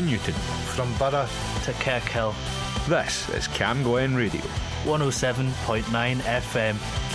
to Newton. From Burgh to Kirkhill. This is Cam Glen Radio. 107.9 FM.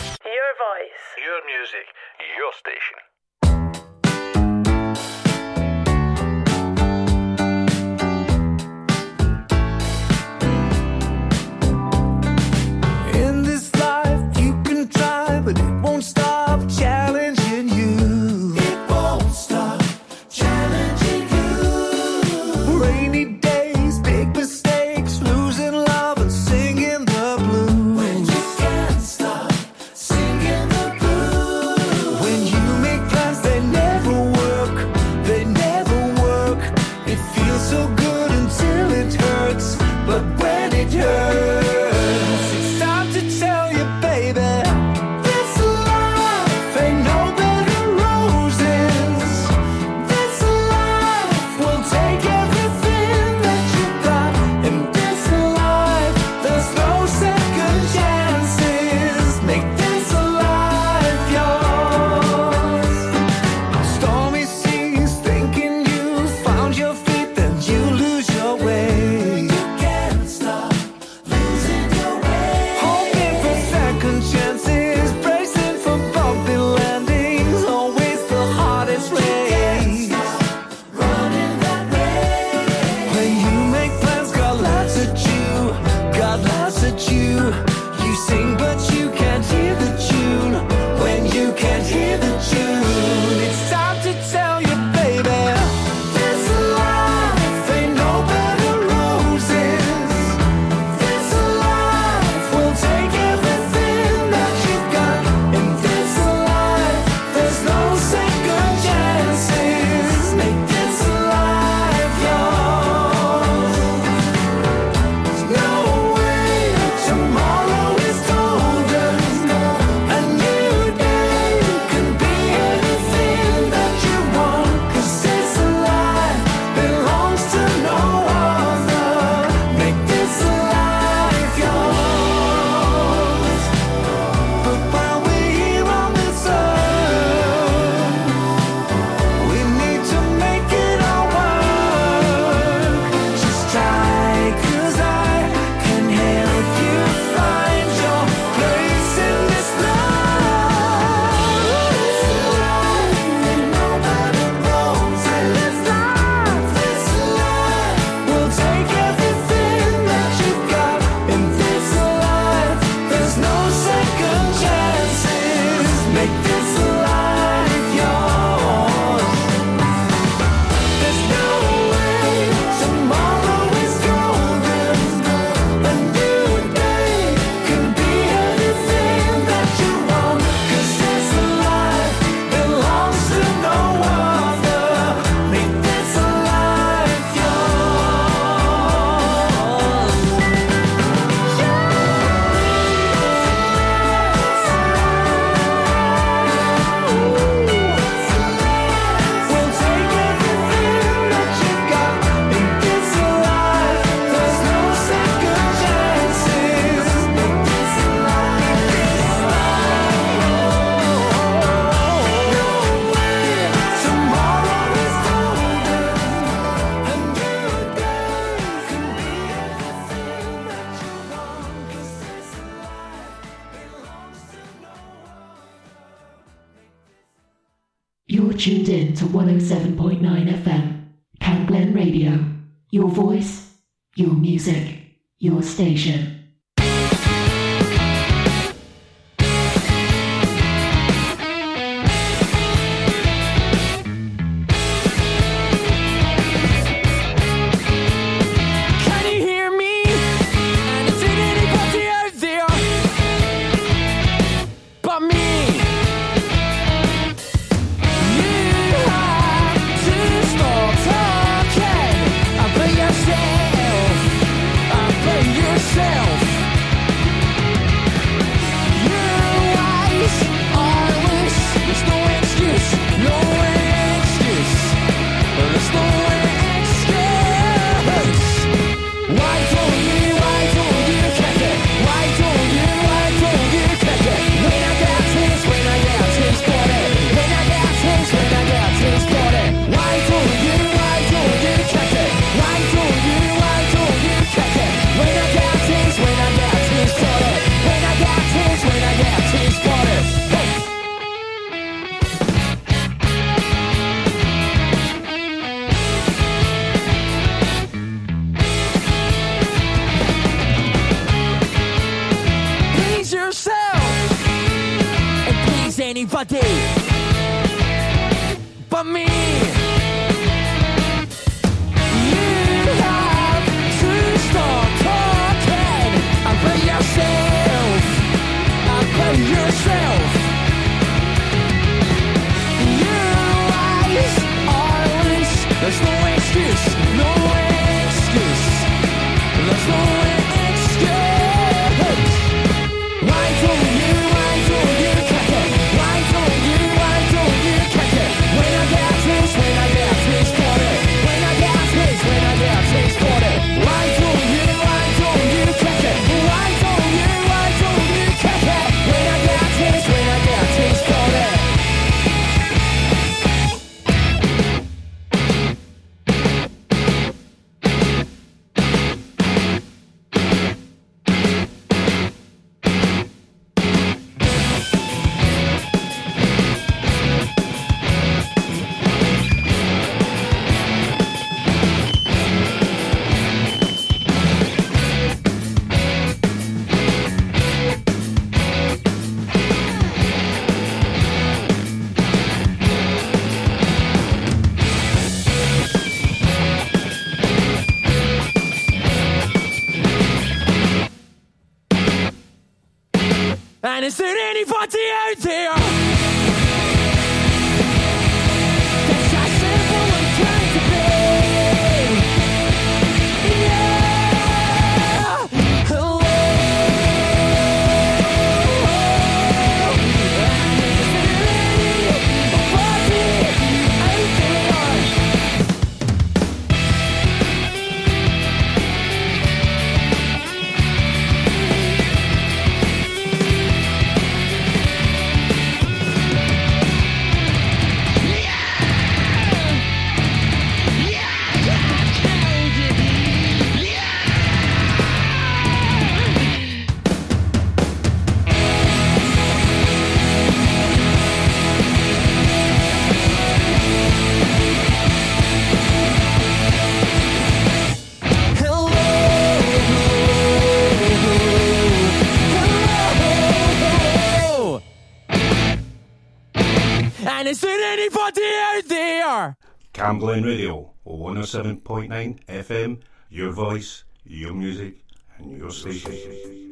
Glen Radio, 107.9 FM, your voice, your music, and your station.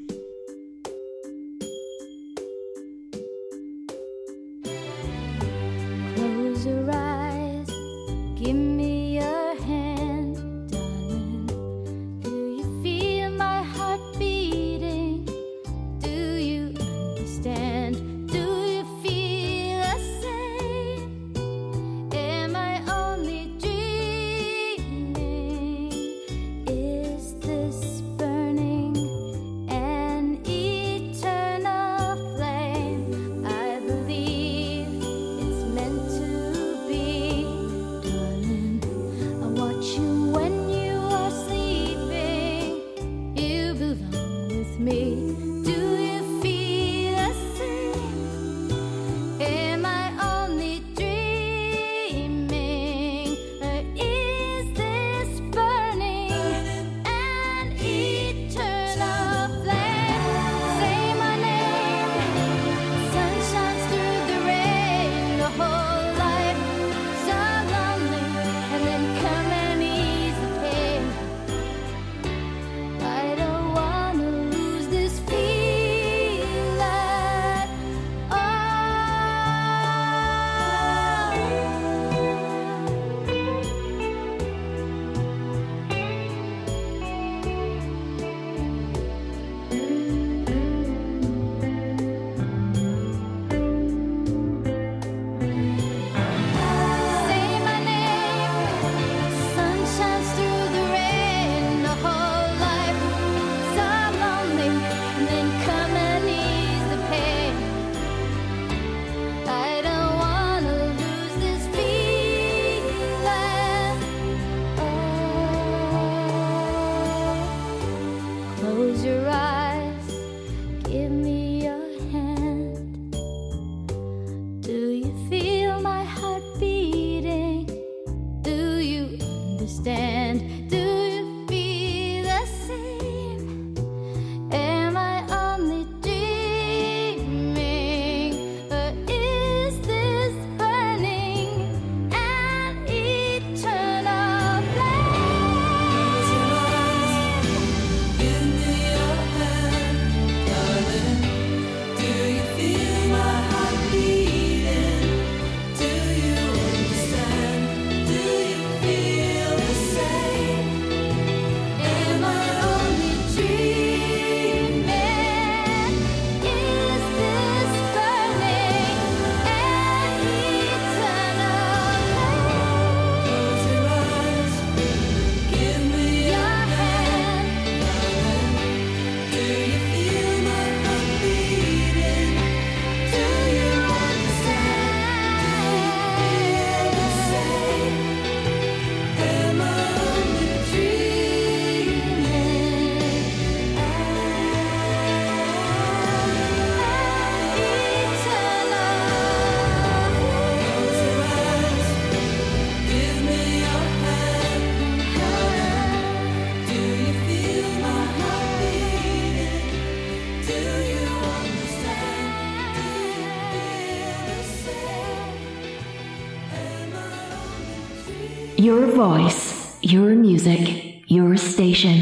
Voice, your music, your station.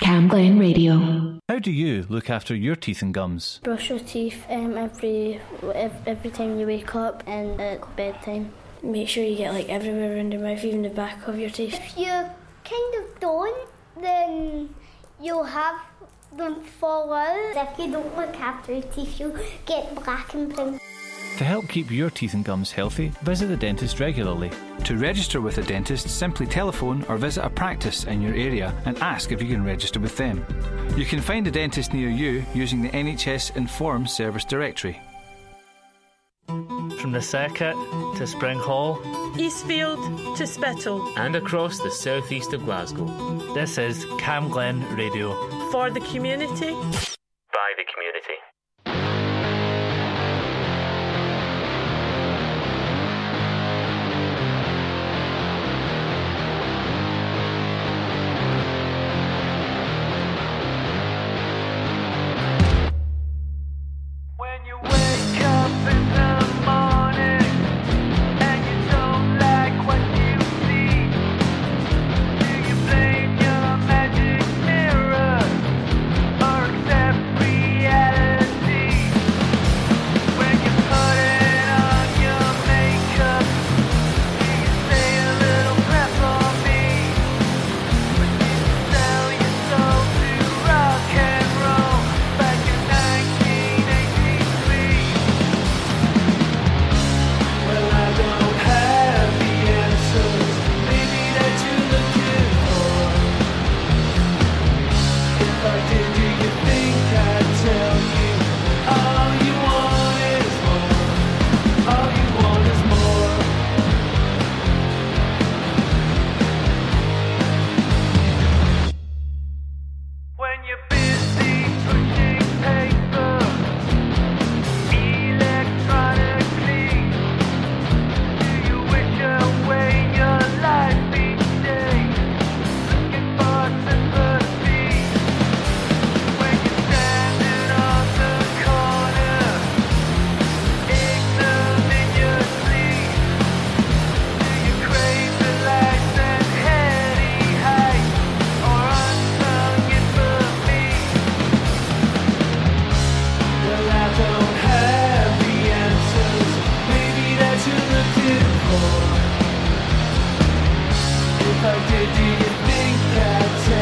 Cam Glen Radio. How do you look after your teeth and gums? Brush your teeth um, every every time you wake up and at bedtime. Make sure you get like everywhere around your mouth, even the back of your teeth. If you kind of don't, then you'll have them fall out. If you don't look after your teeth, you'll get black and brown. To help keep your teeth and gums healthy, visit the dentist regularly. To register with a dentist, simply telephone or visit a practice in your area and ask if you can register with them. You can find a dentist near you using the NHS Inform service directory. From the circuit to Springhall, Eastfield to Spittal, and across the southeast of Glasgow. this is Cam Glen Radio. for the community. By the community. I did, do you think I'd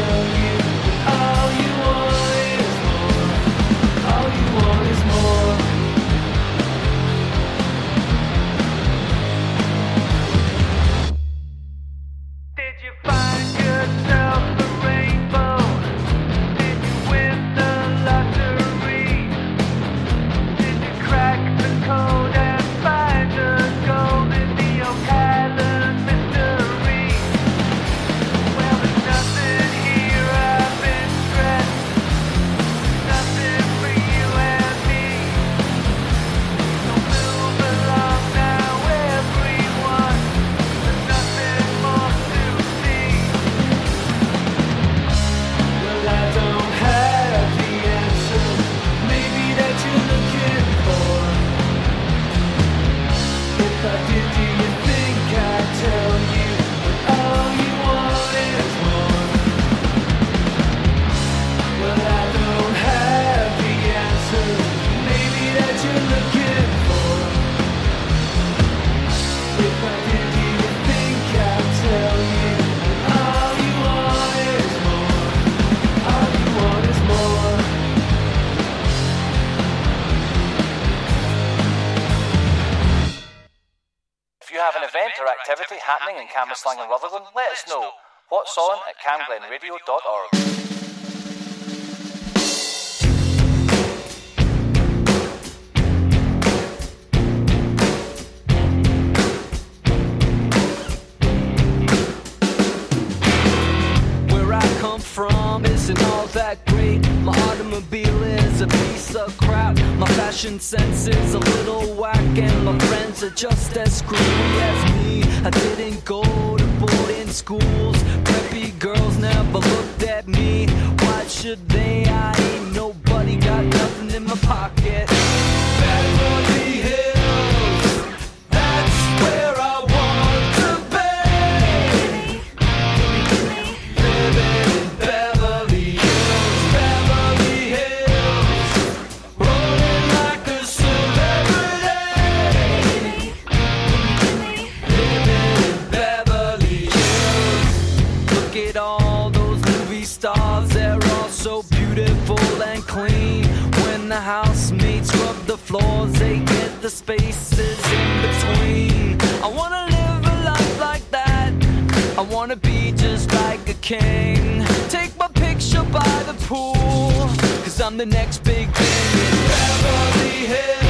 happening in Cambuslang and Rutherglen, let us know. What's on at camglenradio.org. Where I come from isn't all that great. My automobile is a piece of crap. My fashion sense is a little whack, and my friends are just as screwy as me. I didn't go to boarding schools. Preppy girls never looked at me. Why should they? I ain't nobody got nothing in my pocket. Beverly Hills, floors, they get the spaces in between. I wanna live a life like that. I wanna be just like a king. Take my picture by the pool, cause I'm the next big thing in Beverly Hills.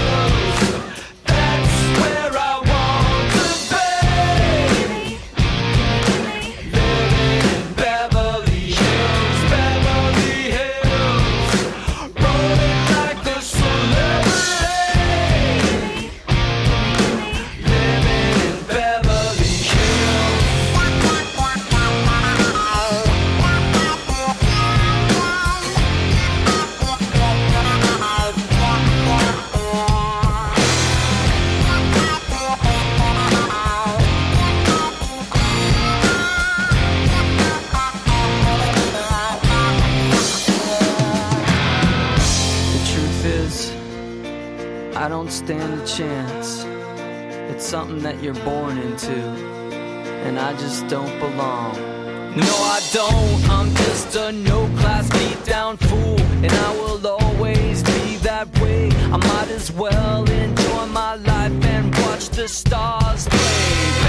Chance. It's something that you're born into, and I just don't belong. No, I don't. I'm just a no class beat down fool, and I will always be that way. I might as well enjoy my life and watch the stars play.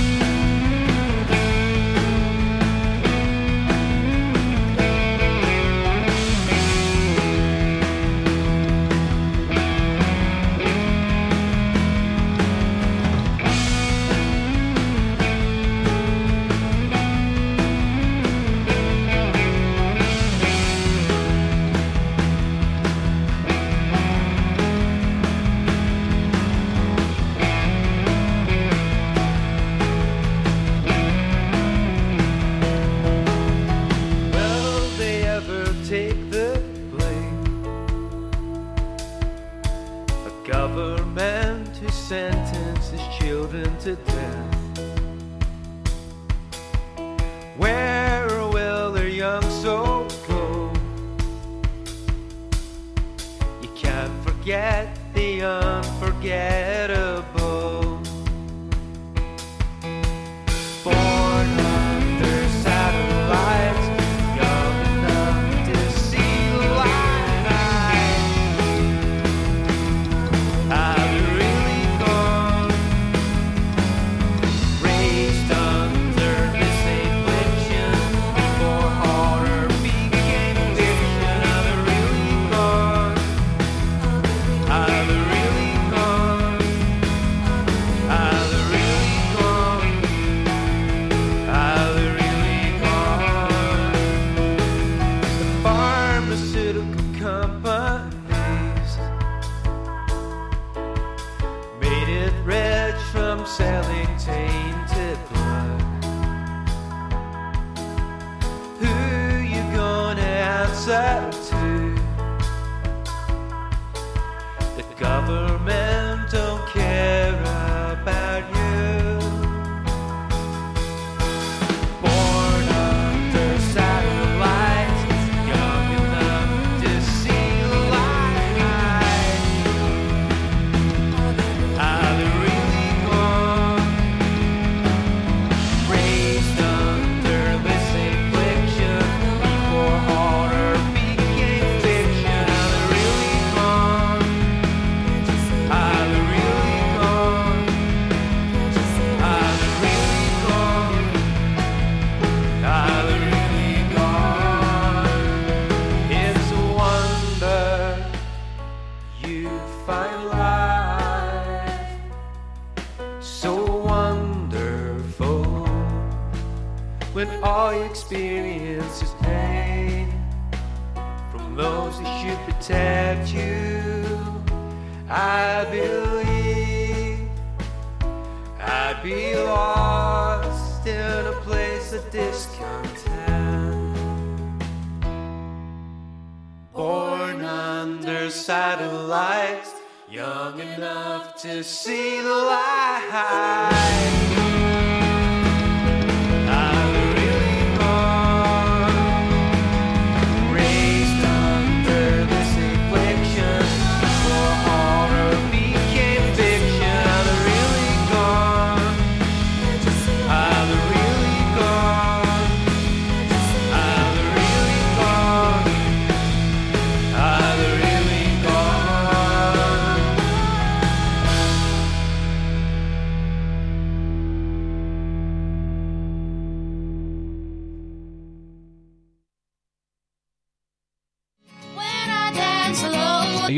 forget the unforgettable. find life so wonderful when all you experience is pain from those that should protect you. I believe I'd be lost in a place of discontent, born under satellites young enough to see the light.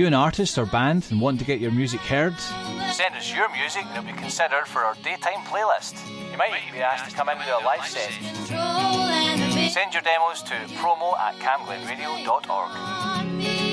You an artist or band and want to get your music heard? Send us your music and it'll be considered for our daytime playlist. You might even be asked to come into a live set. Send your demos to promo at camglenradio.org.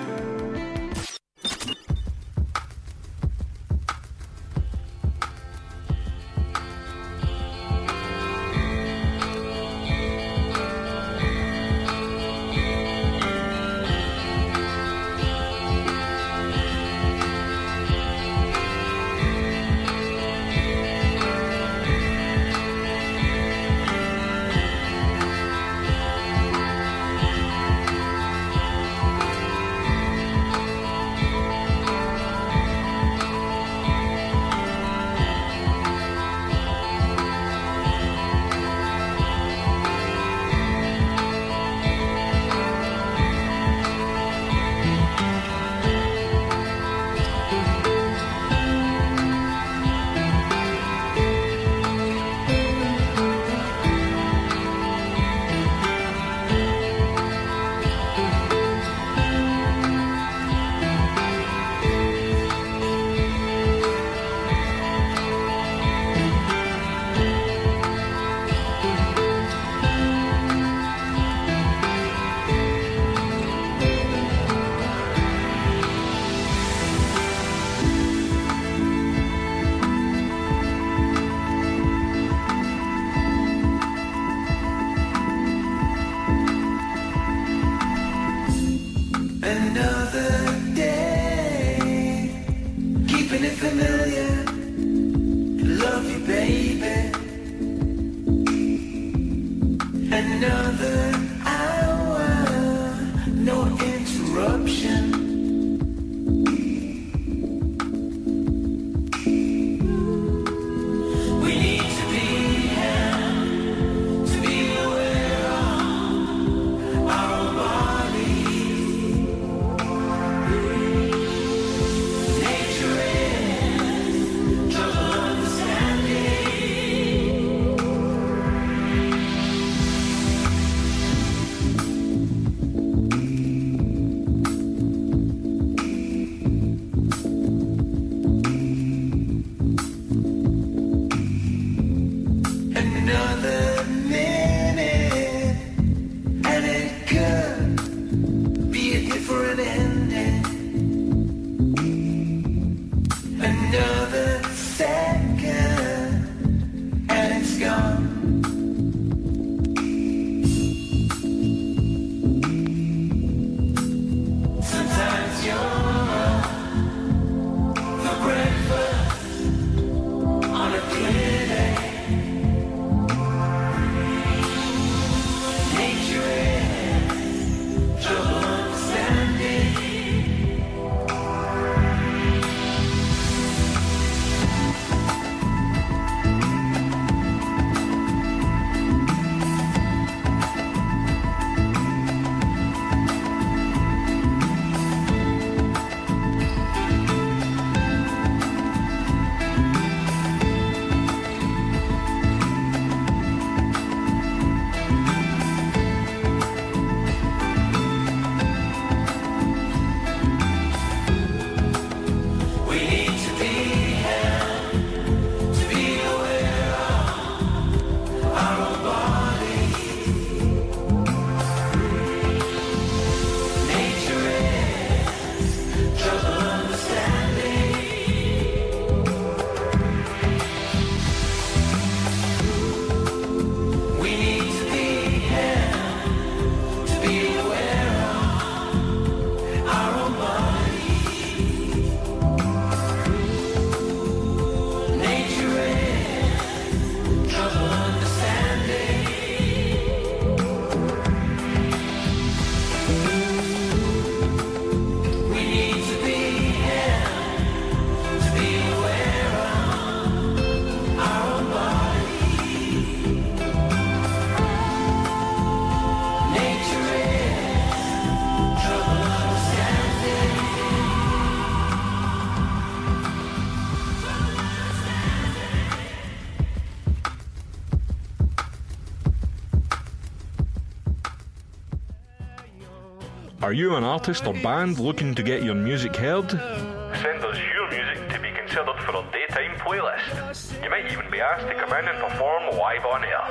You an artist or band looking to get your music heard? Send us your music to be considered for our daytime playlist. You might even be asked to come in and perform live on air.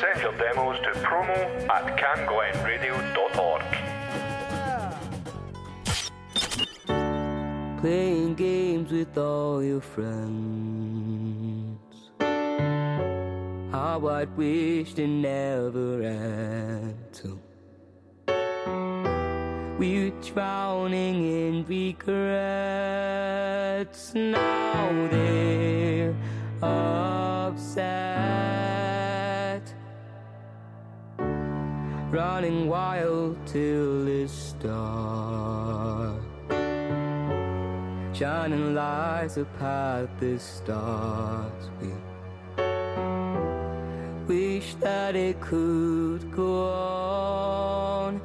Send your demos to promo at camglenradio.org. playing games with all your friends. How I wish they never had to. We're drowning in regrets. Now they're upset. Running wild till it's dark shining lights upon the stars. We wish that it could go on,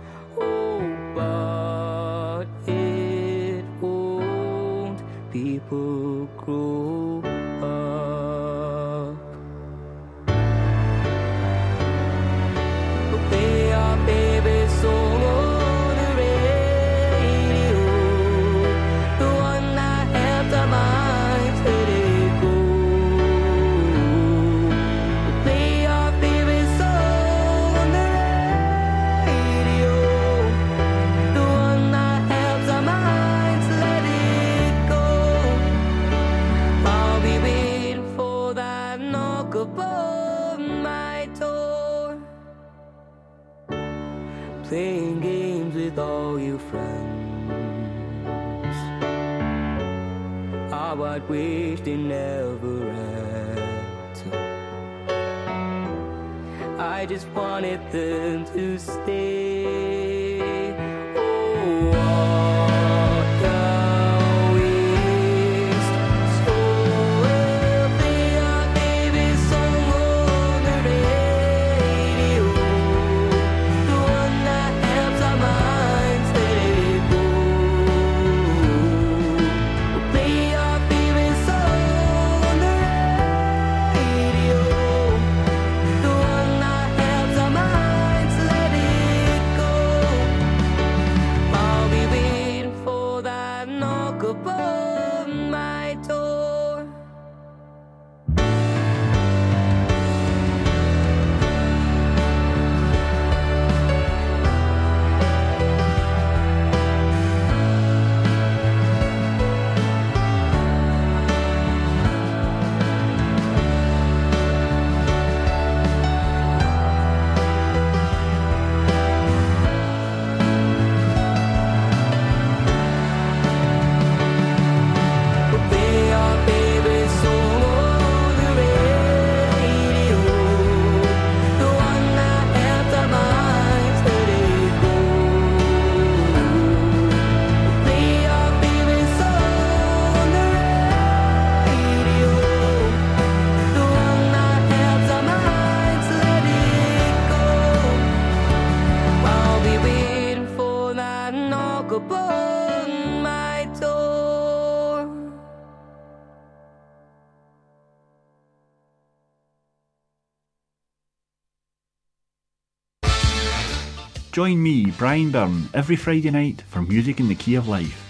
Join me, Brian Byrne, every Friday night for Music in the Key of Life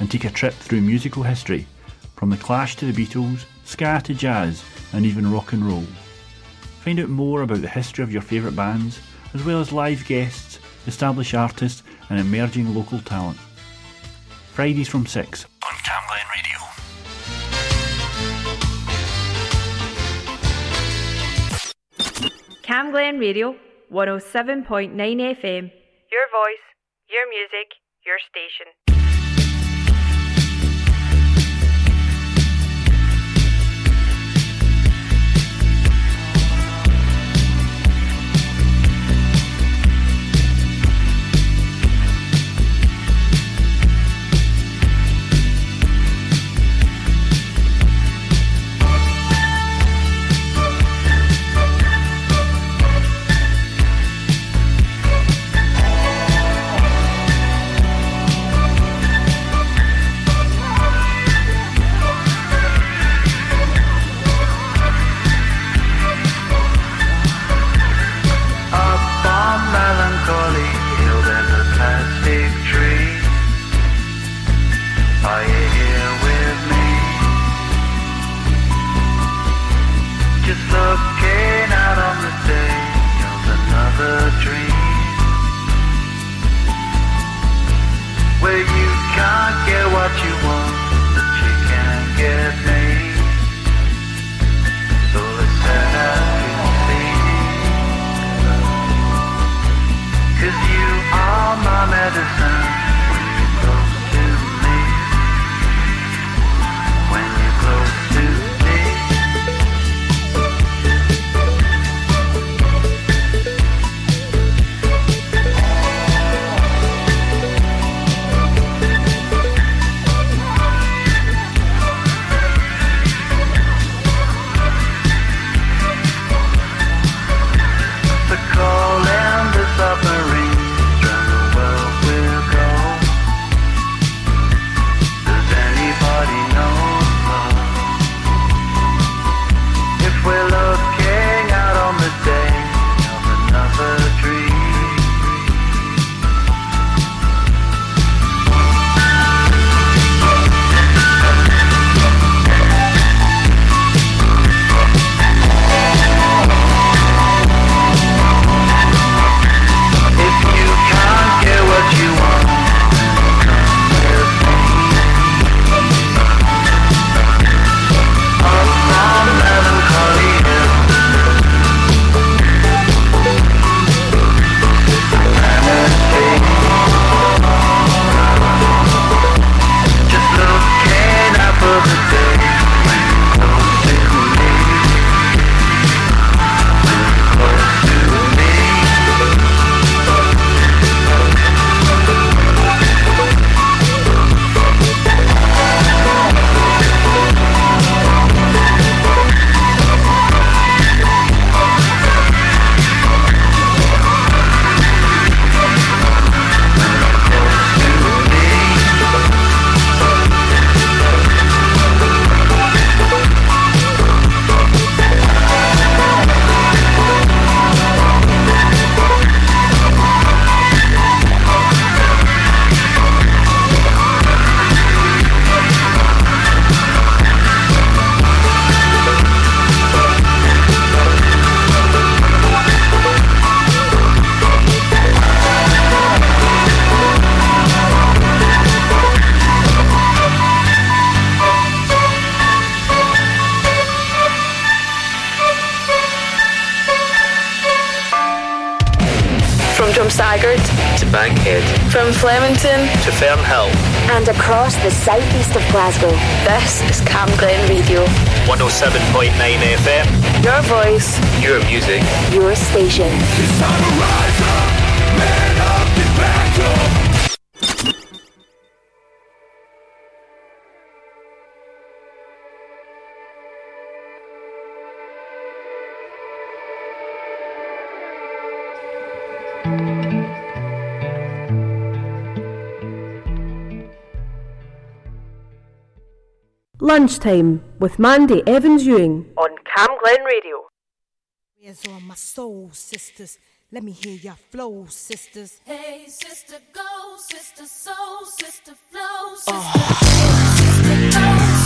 and take a trip through musical history from the Clash to the Beatles, ska to jazz, and even rock and roll. Find out more about the history of your favourite bands, as well as live guests, established artists, and emerging local talent. Fridays from 6 on Camglen Radio. Cam Glen Radio, 107.9 FM. Your voice, your music, your station. The southeast of Glasgow. This is Cam Glen Radio 107.9 FM. Your voice, your music, your station. Lunchtime with Mandy Evans Ewing on Cam Glen Radio. Hands on my soul, sisters. Let me hear your flow, sisters. Hey, sister, go, sister, soul, sister, flow, sister. Oh.